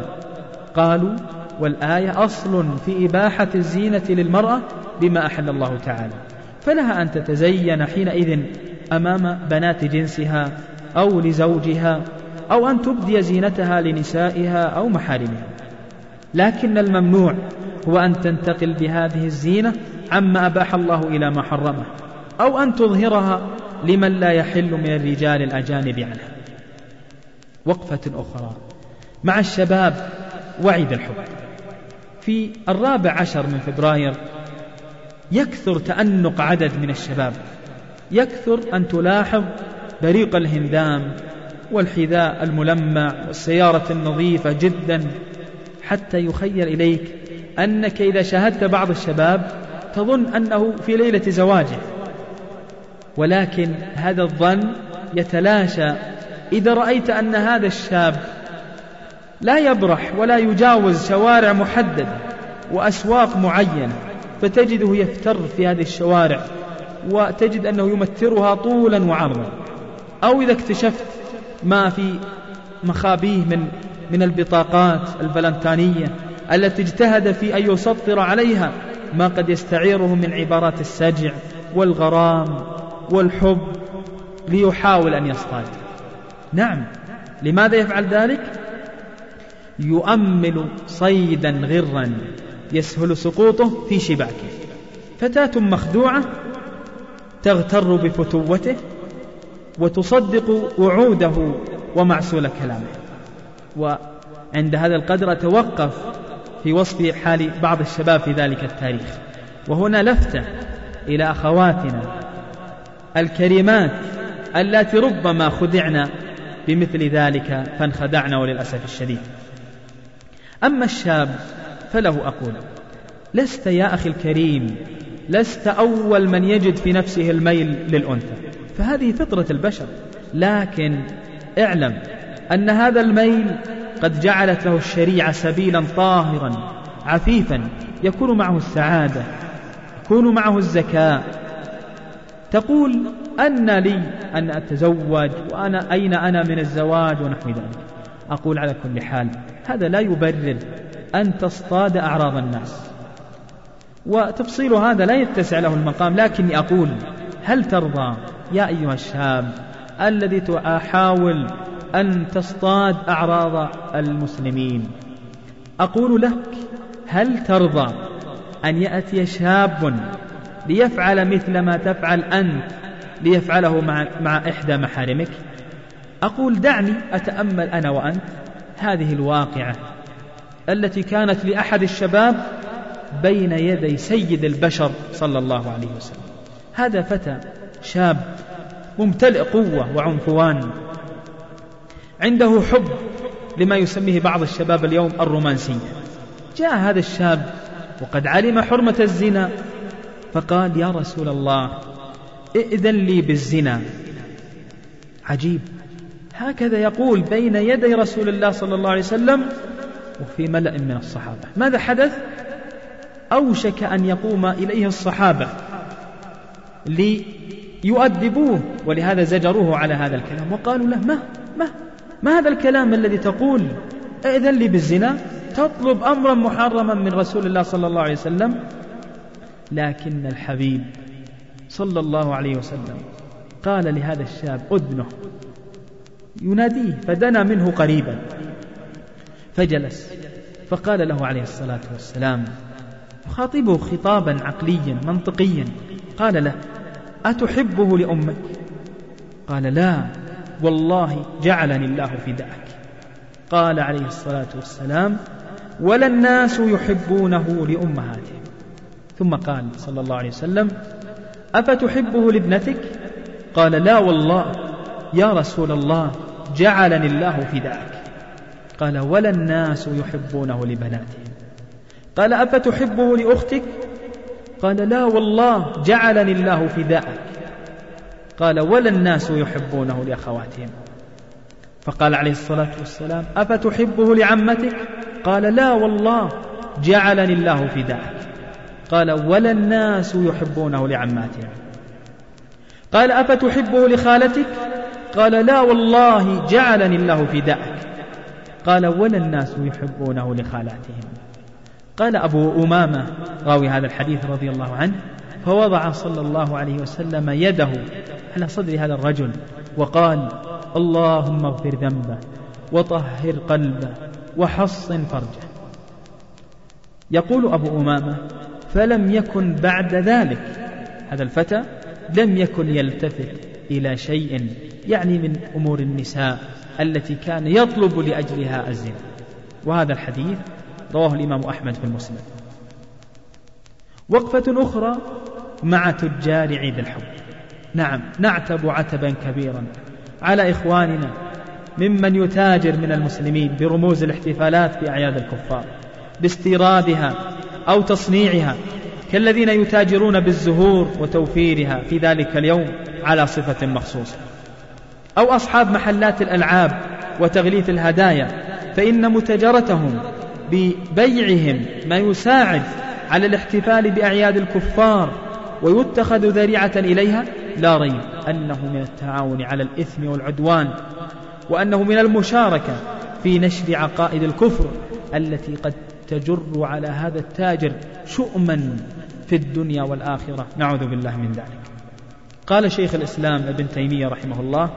Speaker 3: قالوا والآية أصل في إباحة الزينة للمرأة بما أحل الله تعالى. فلها أن تتزين حينئذ أمام بنات جنسها أو لزوجها أو أن تبدي زينتها لنسائها أو محارمها. لكن الممنوع هو أن تنتقل بهذه الزينة عما أباح الله إلى ما حرمه أو أن تظهرها لمن لا يحل من الرجال الأجانب عنها وقفة أخرى. مع الشباب وعيد الحب. في الرابع عشر من فبراير يكثر تأنق عدد من الشباب. يكثر أن تلاحظ بريق الهندام والحذاء الملمع والسيارة النظيفة جدا. حتى يخيل إليك أنك إذا شاهدت بعض الشباب تظن أنه في ليلة زواجه. ولكن هذا الظن يتلاشى إذا رأيت أن هذا الشاب لا يبرح ولا يجاوز شوارع محددة وأسواق معينة فتجده يفتر في هذه الشوارع وتجد أنه يمترها طولا وعرضا. أو إذا اكتشفت ما في مخابيه من من البطاقات الفلنتانية التي اجتهد في أن يسطر عليها ما قد يستعيره من عبارات السجع والغرام والحب ليحاول أن يصطاد. نعم لماذا يفعل ذلك؟ يؤمل صيدا غرا يسهل سقوطه في شباكه. فتاة مخدوعة تغتر بفتوته وتصدق وعوده ومعسول كلامه. وعند هذا القدر أتوقف في وصف حال بعض الشباب في ذلك التاريخ. وهنا لفتة إلى أخواتنا الكريمات اللاتي ربما خدعنا بمثل ذلك فانخدعنا وللأسف الشديد. أما الشاب فله أقول لست يا أخي الكريم لست أول من يجد في نفسه الميل للأنثى فهذه فطرة البشر لكن اعلم أن هذا الميل قد جعلت له الشريعة سبيلا طاهرا عفيفا يكون معه السعادة يكون معه الزكاة تقول أن لي أن أتزوج وأنا أين أنا من الزواج ونحو ذلك. أقول على كل حال هذا لا يبرر أن تصطاد أعراض الناس. وتفصيل هذا لا يتسع له المقام لكني أقول هل ترضى يا أيها الشاب الذي أحاول أن تصطاد أعراض المسلمين. أقول لك هل ترضى أن يأتي شاب ليفعل مثل ما تفعل أنت ليفعله مع, مع إحدى محارمك؟ أقول دعني أتأمل أنا وأنت. هذه الواقعة التي كانت لأحد الشباب بين يدي سيد البشر صلى الله عليه وسلم. هذا فتى شاب ممتلئ قوة وعنفوان. عنده حب لما يسميه بعض الشباب اليوم الرومانسية. جاء هذا الشاب وقد علم حرمة الزنا فقال يا رسول الله ائذن لي بالزنا. عجيب. هكذا يقول بين يدي رسول الله صلى الله عليه وسلم وفي ملأ من الصحابة. ماذا حدث؟ أوشك أن يقوم إليه الصحابة ليؤدبوه ولهذا زجروه على هذا الكلام. وقالوا له ما ما؟ ما هذا الكلام الذي تقول؟ ائذن لي بالزنا. تطلب أمرا محرما من رسول الله صلى الله عليه وسلم. لكن الحبيب صلى الله عليه وسلم قال لهذا الشاب أذنه يناديه فدنا منه قريبا. فجلس فقال له عليه الصلاة والسلام يخاطبه خطابا عقليا منطقيا. قال له أتحبه لأمك؟ قال لا. والله جعلني الله فداك. قال عليه الصلاة والسلام ولا الناس يحبونه لأمهاتهم. ثم قال صلى الله عليه وسلم أفتحبه لابنتك؟ قال لا والله يا رسول الله جعلني الله فداك. قال ولا الناس يحبونه لبناتهم. قال أفتحبه لأختك؟ قال لا والله جعلني الله فداءك قال ولا الناس يحبونه لأخواتهم. فقال عليه الصلاة والسلام أفتحبه لعمتك؟ قال لا والله جعلني الله فداءك. قال ولا الناس يحبونه لعماتهم؟ قال أفتحبه لخالتك؟ قال لا والله جعلني الله فداءك. قال ولا الناس يحبونه لخالاتهم؟ قال أبو أمامة راوي هذا الحديث رضي الله عنه فوضع صلى الله عليه وسلم يده على صدر هذا الرجل وقال اللهم اغفر ذنبه وطهر قلبه وحصن فرجه. يقول أبو أمامة فلم يكن بعد ذلك. هذا الفتى لم يكن يلتفت إلى شيء يعني من أمور النساء التي كان يطلب لأجلها الزنا. وهذا الحديث رواه الإمام أحمد في المسند. وقفة أخرى مع تجار عيد الحب. نعم نعتب عتبا كبيرا. على إخواننا ممن يتاجر من المسلمين برموز الاحتفالات بأعياد الكفار باستيرادها أو تصنيعها كالذين يتاجرون بالزهور وتوفيرها في ذلك اليوم على صفة مخصوصة. أو أصحاب محلات الألعاب وتغليف الهدايا فإن متجرتهم ببيعهم ما يساعد على الاحتفال بأعياد الكفار ويتخذ ذريعة إليها لا ريب أنه من التعاون على الإثم والعدوان وأنه من المشاركة في نشر عقائد الكفر التي قد تجر على هذا التاجر شؤما في الدنيا والآخرة. نعوذ بالله من ذلك. قال شيخ الإسلام ابن تيمية رحمه الله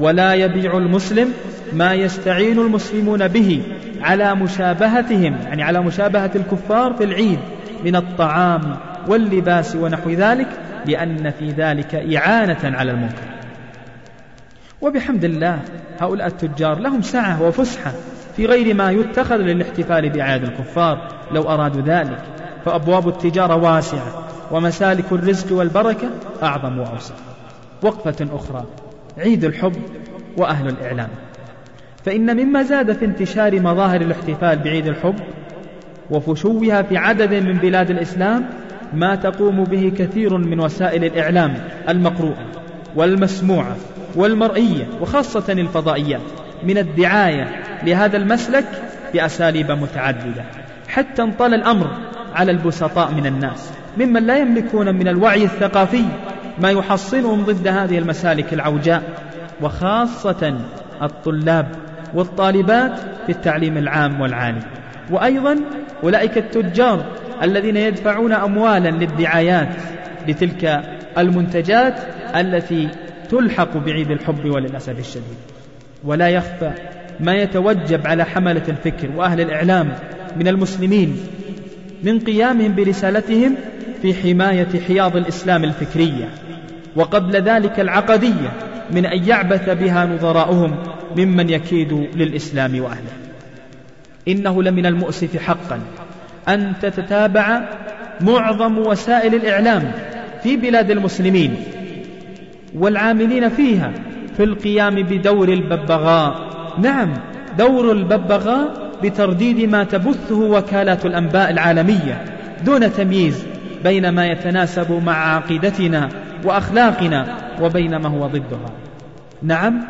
Speaker 3: ولا يبيع المسلم ما يستعين المسلمون به على مشابهتهم يعني على مشابهة الكفار في العيد من الطعام واللباس ونحو ذلك لأن في ذلك إعانة على المنكر. وبحمد الله هؤلاء التجار لهم سعة وفسحة في غير ما يتخذ للاحتفال بأعياد الكفار لو أرادوا ذلك. فأبواب التجارة واسعة ومسالك الرزق والبركة أعظم وأوسع. وقفة أخرى عيد الحب وأهل الإعلام. فإن مما زاد في انتشار مظاهر الاحتفال بعيد الحب وفشوها في عدد من بلاد الإسلام ما تقوم به كثير من وسائل الإعلام المقروءة والمسموعة والمرئية وخاصة الفضائيات من الدعاية لهذا المسلك بأساليب متعددة. حتى انطلى الأمر على البسطاء من الناس ممن لا يملكون من الوعي الثقافي ما يحصنهم ضد هذه المسالك العوجاء وخاصة الطلاب والطالبات في التعليم العام والعالي. وأيضا أولئك التجار الذين يدفعون أموالا للدعايات لتلك المنتجات التي تلحق بعيد الحب وللأسف الشديد. ولا يخفى ما يتوجب على حملة الفكر وأهل الإعلام من المسلمين من قيامهم برسالتهم في حماية حياض الإسلام الفكرية. وقبل ذلك العقدية من أن يعبث بها نظراؤهم ممن يكيد للإسلام وأهله. إنه لمن المؤسف حقا. أن تتتابع معظم وسائل الإعلام في بلاد المسلمين والعاملين فيها في القيام بدور الببغاء. نعم دور الببغاء بترديد ما تبثه وكالات الأنباء العالمية دون تمييز بين ما يتناسب مع عقيدتنا وأخلاقنا وبين ما هو ضدها. نعم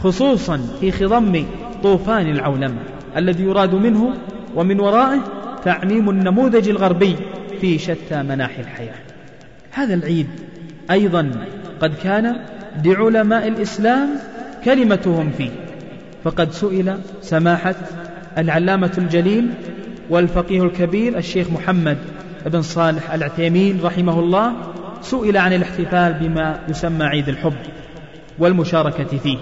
Speaker 3: خصوصا في خضم طوفان العولمة. الذي يراد منه ومن ورائه تعميم النموذج الغربي في شتى مناحي الحياة. هذا العيد أيضا قد كان لعلماء الإسلام كلمتهم فيه فقد سئل سماحة العلامة الجليل والفقيه الكبير الشيخ محمد بن صالح العثيمين رحمه الله سئل عن الاحتفال بما يسمى عيد الحب والمشاركة فيه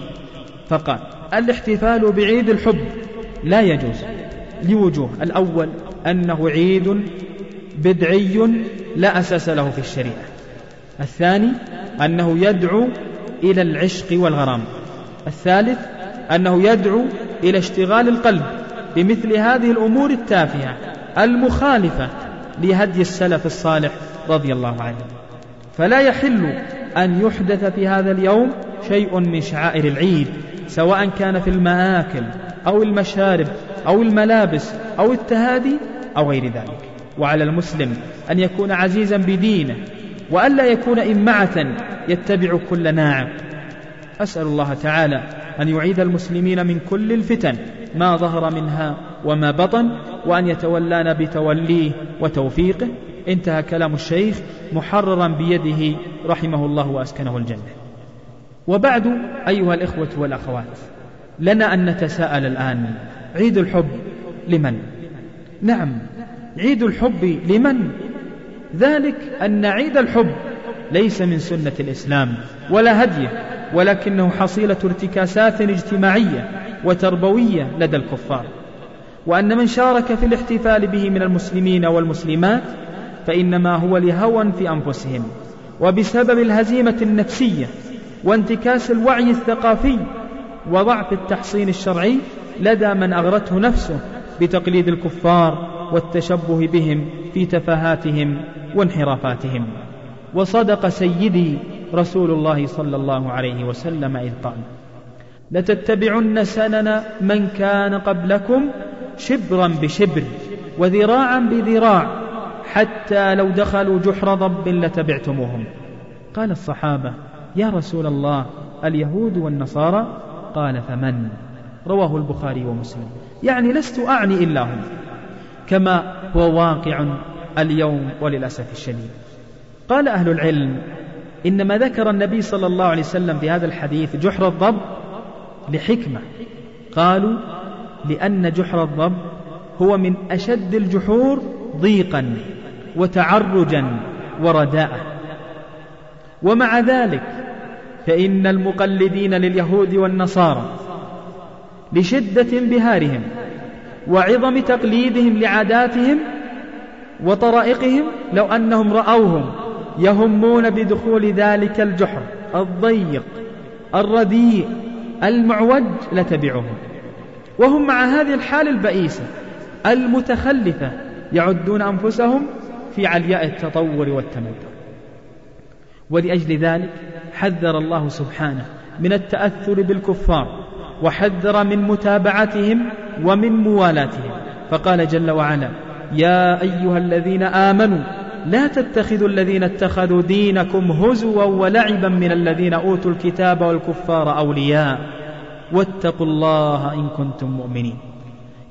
Speaker 3: فقال الاحتفال بعيد الحب لا يجوز لوجوه الأول أنه عيد بدعي لا أساس له في الشريعة. الثاني أنه يدعو إلى العشق والغرام. الثالث أنه يدعو إلى اشتغال القلب بمثل هذه الأمور التافهة المخالفة لهدي السلف الصالح رضي الله عنه. فلا يحل أن يحدث في هذا اليوم شيء من شعائر العيد سواء كان في المآكل أو المشارب أو الملابس أو التهادي أو غير ذلك. وعلى المسلم أن يكون عزيزا بدينه وألا يكون إمعة يتبع كل ناعم. أسأل الله تعالى أن يعيد المسلمين من كل الفتن ما ظهر منها وما بطن وأن يتولانا بتوليه وتوفيقه. انتهى كلام الشيخ محررا بيده رحمه الله وأسكنه الجنة. وبعد أيها الإخوة والأخوات لنا أن نتساءل الآن عيد الحب لمن؟ نعم عيد الحب لمن؟ ذلك أن عيد الحب ليس من سنة الإسلام ولا هديه ولكنه حصيلة ارتكاسات اجتماعية وتربوية لدى الكفار وأن من شارك في الاحتفال به من المسلمين والمسلمات فإنما هو لهوى في أنفسهم وبسبب الهزيمة النفسية وانتكاس الوعي الثقافي وضعف التحصين الشرعي لدى من أغرته نفسه بتقليد الكفار والتشبه بهم في تفاهاتهم وانحرافاتهم. وصدق سيدي رسول الله صلى الله عليه وسلم إذ قال لتتبعن سنن من كان قبلكم شبرا بشبر وذراعا بذراع حتى لو دخلوا جحر ضب لتبعتموهم. قال الصحابة يا رسول الله اليهود والنصارى قال فمن؟ رواه البخاري ومسلم. يعني لست أعني إلا هم كما هو واقع اليوم وللأسف الشديد. قال أهل العلم إنما ذكر النبي صلى الله عليه وسلم في هذا الحديث جحر الضب لحكمة. قالوا لأن جحر الضب هو من أشد الجحور ضيقا وتعرجا ورداءة ومع ذلك فإن المقلدين لليهود والنصارى لشدة انبهارهم وعظم تقليدهم لعاداتهم وطرائقهم لو أنهم رأوهم يهمون بدخول ذلك الجحر الضيق الرديء المعوج لتبعهم. وهم مع هذه الحال البئيسة المتخلفة يعدون أنفسهم في علياء التطور والتمدن. ولأجل ذلك حذر الله سبحانه من التأثر بالكفار وحذر من متابعتهم ومن موالاتهم. فقال جل وعلا يا أيها الذين آمنوا لا تتخذوا الذين اتخذوا دينكم هزوا ولعبا من الذين أوتوا الكتاب والكفار أولياء. واتقوا الله إن كنتم مؤمنين.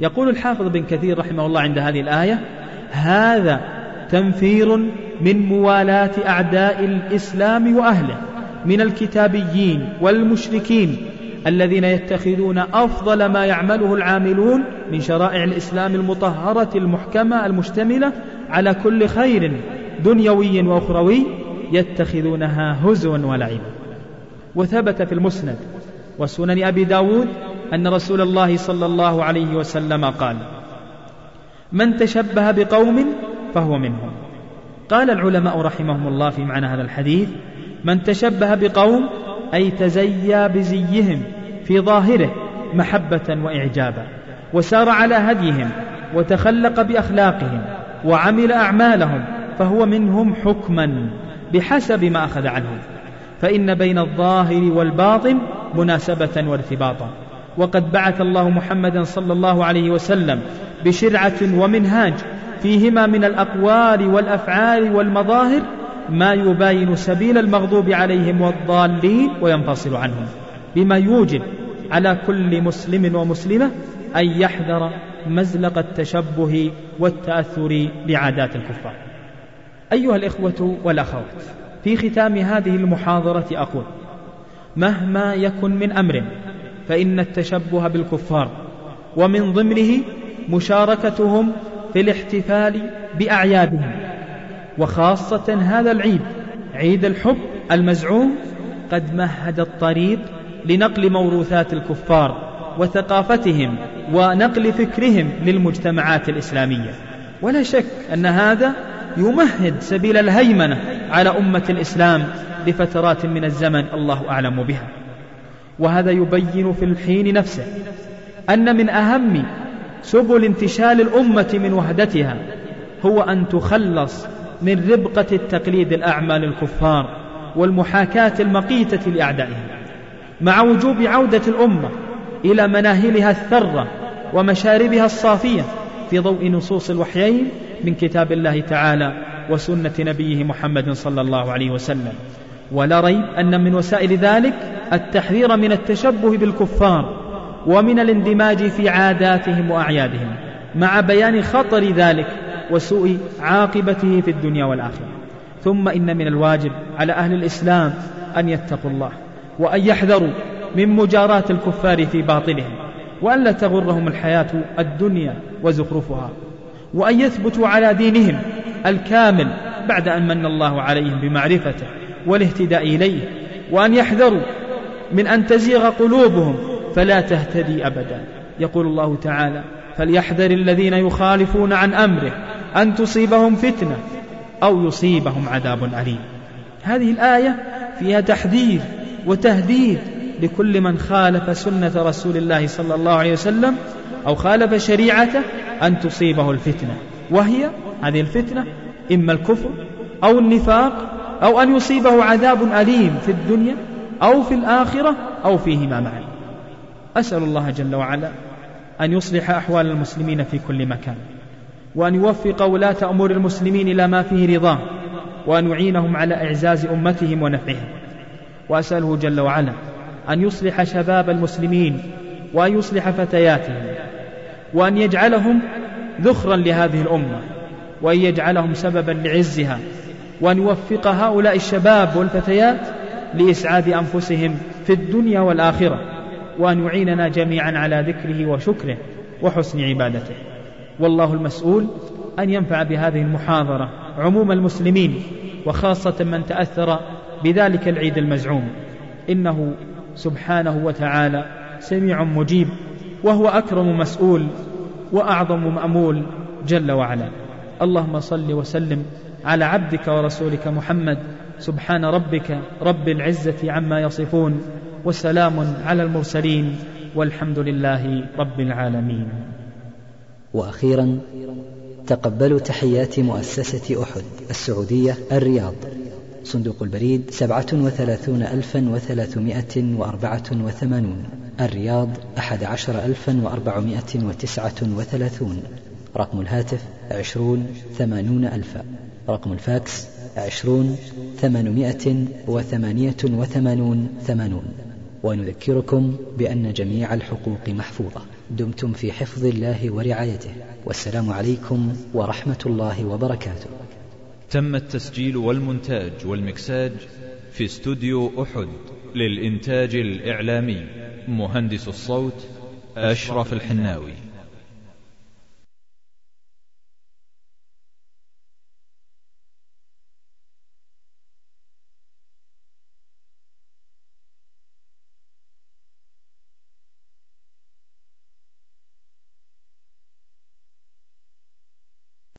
Speaker 3: يقول الحافظ بن كثير رحمه الله عند هذه الآية هذا تنفير من موالاة أعداء الإسلام وأهله من الكتابيين والمشركين الذين يتخذون أفضل ما يعمله العاملون من شرائع الإسلام المطهرة المحكمة المشتملة على كل خير دنيوي وأخروي يتخذونها هزوا ولعبا. وثبت في المسند وسنن أبي داود أن رسول الله صلى الله عليه وسلم قال من تشبه بقوم فهو منهم. قال العلماء رحمهم الله في معنى هذا الحديث من تشبه بقوم أي تزيى بزيهم في ظاهره محبة وإعجابا وسار على هديهم وتخلق بأخلاقهم وعمل أعمالهم فهو منهم حكما بحسب ما أخذ عنهم فإن بين الظاهر والباطن مناسبة وارتباطا وقد بعث الله محمدا صلى الله عليه وسلم بشرعة ومنهاج فيهما من الأقوال والأفعال والمظاهر ما يباين سبيل المغضوب عليهم والضالين وينفصل عنهم. بما يوجب على كل مسلم ومسلمة أن يحذر مزلق التشبه والتأثر بعادات الكفار. أيها الإخوة والأخوات في ختام هذه المحاضرة أقول مهما يكن من أمر فإن التشبه بالكفار ومن ضمنه مشاركتهم في الاحتفال بأعيادهم وخاصة هذا العيد عيد الحب المزعوم قد مهد الطريق لنقل موروثات الكفار وثقافتهم ونقل فكرهم للمجتمعات الإسلامية. ولا شك أن هذا يمهد سبيل الهيمنة على أمة الإسلام لفترات من الزمن الله أعلم بها. وهذا يبين في الحين نفسه أن من أهم سبل انتشال الأمة من وحدتها هو أن تخلص من ربقة التقليد الأعمى للكفار والمحاكاة المقيتة لأعدائهم مع وجوب عودة الأمة إلى مناهلها الثرة ومشاربها الصافية في ضوء نصوص الوحيين من كتاب الله تعالى وسنة نبيه محمد صلى الله عليه وسلم. ولا ريب أن من وسائل ذلك التحذير من التشبه بالكفار ومن الاندماج في عاداتهم وأعيادهم مع بيان خطر ذلك وسوء عاقبته في الدنيا والآخرة. ثم إن من الواجب على أهل الإسلام أن يتقوا الله وأن يحذروا من مجاراة الكفار في باطلهم وأن لا تغرهم الحياة الدنيا وزخرفها وأن يثبتوا على دينهم الكامل بعد أن من الله عليهم بمعرفته والاهتداء إليه وأن يحذروا من أن تزيغ قلوبهم فلا تهتدي أبدا. يقول الله تعالى فليحذر الذين يخالفون عن أمره أن تصيبهم فتنة أو يصيبهم عذاب أليم. هذه الآية فيها تحذير وتهديد لكل من خالف سنة رسول الله صلى الله عليه وسلم أو خالف شريعته أن تصيبه الفتنة. وهي هذه الفتنة إما الكفر أو النفاق أو أن يصيبه عذاب أليم في الدنيا أو في الآخرة أو فيهما معا. أسأل الله جل وعلا أن يصلح أحوال المسلمين في كل مكان وأن يوفق ولاة أمور المسلمين إلى ما فيه رضاه وأن يعينهم على إعزاز أمتهم ونفعهم. وأسأله جل وعلا أن يصلح شباب المسلمين وأن يصلح فتياتهم وأن يجعلهم ذخرا لهذه الأمة وأن يجعلهم سببا لعزها وأن يوفق هؤلاء الشباب والفتيات لإسعاد أنفسهم في الدنيا والآخرة. وأن يعيننا جميعا على ذكره وشكره وحسن عبادته. والله المسؤول أن ينفع بهذه المحاضرة عموم المسلمين وخاصة من تأثر بذلك العيد المزعوم. إنه سبحانه وتعالى سميع مجيب وهو أكرم مسؤول وأعظم مأمول جل وعلا. اللهم صل وسلم على عبدك ورسولك محمد. سبحان ربك رب العزة عما يصفون. وسلام على المرسلين والحمد لله رب العالمين.
Speaker 5: وأخيرا تقبلوا تحيات مؤسسة أحد السعودية الرياض. صندوق البريد سبعة وثلاثون ألفا وثلاثمائة وأربعة وثمانون. الرياض أحد عشر ألفا وأربعمائة وتسعة وثلاثون. رقم الهاتف عشرون ثمانون ألفا رقم الفاكس عشرون ثمانمائة وثمانية وثمانون ثمانون. ونذكركم بأن جميع الحقوق محفوظة. دمتم في حفظ الله ورعايته. والسلام عليكم ورحمة الله وبركاته.
Speaker 4: تم التسجيل والمونتاج والمكساج في استوديو أحد للإنتاج الإعلامي. مهندس الصوت أشرف الحناوي.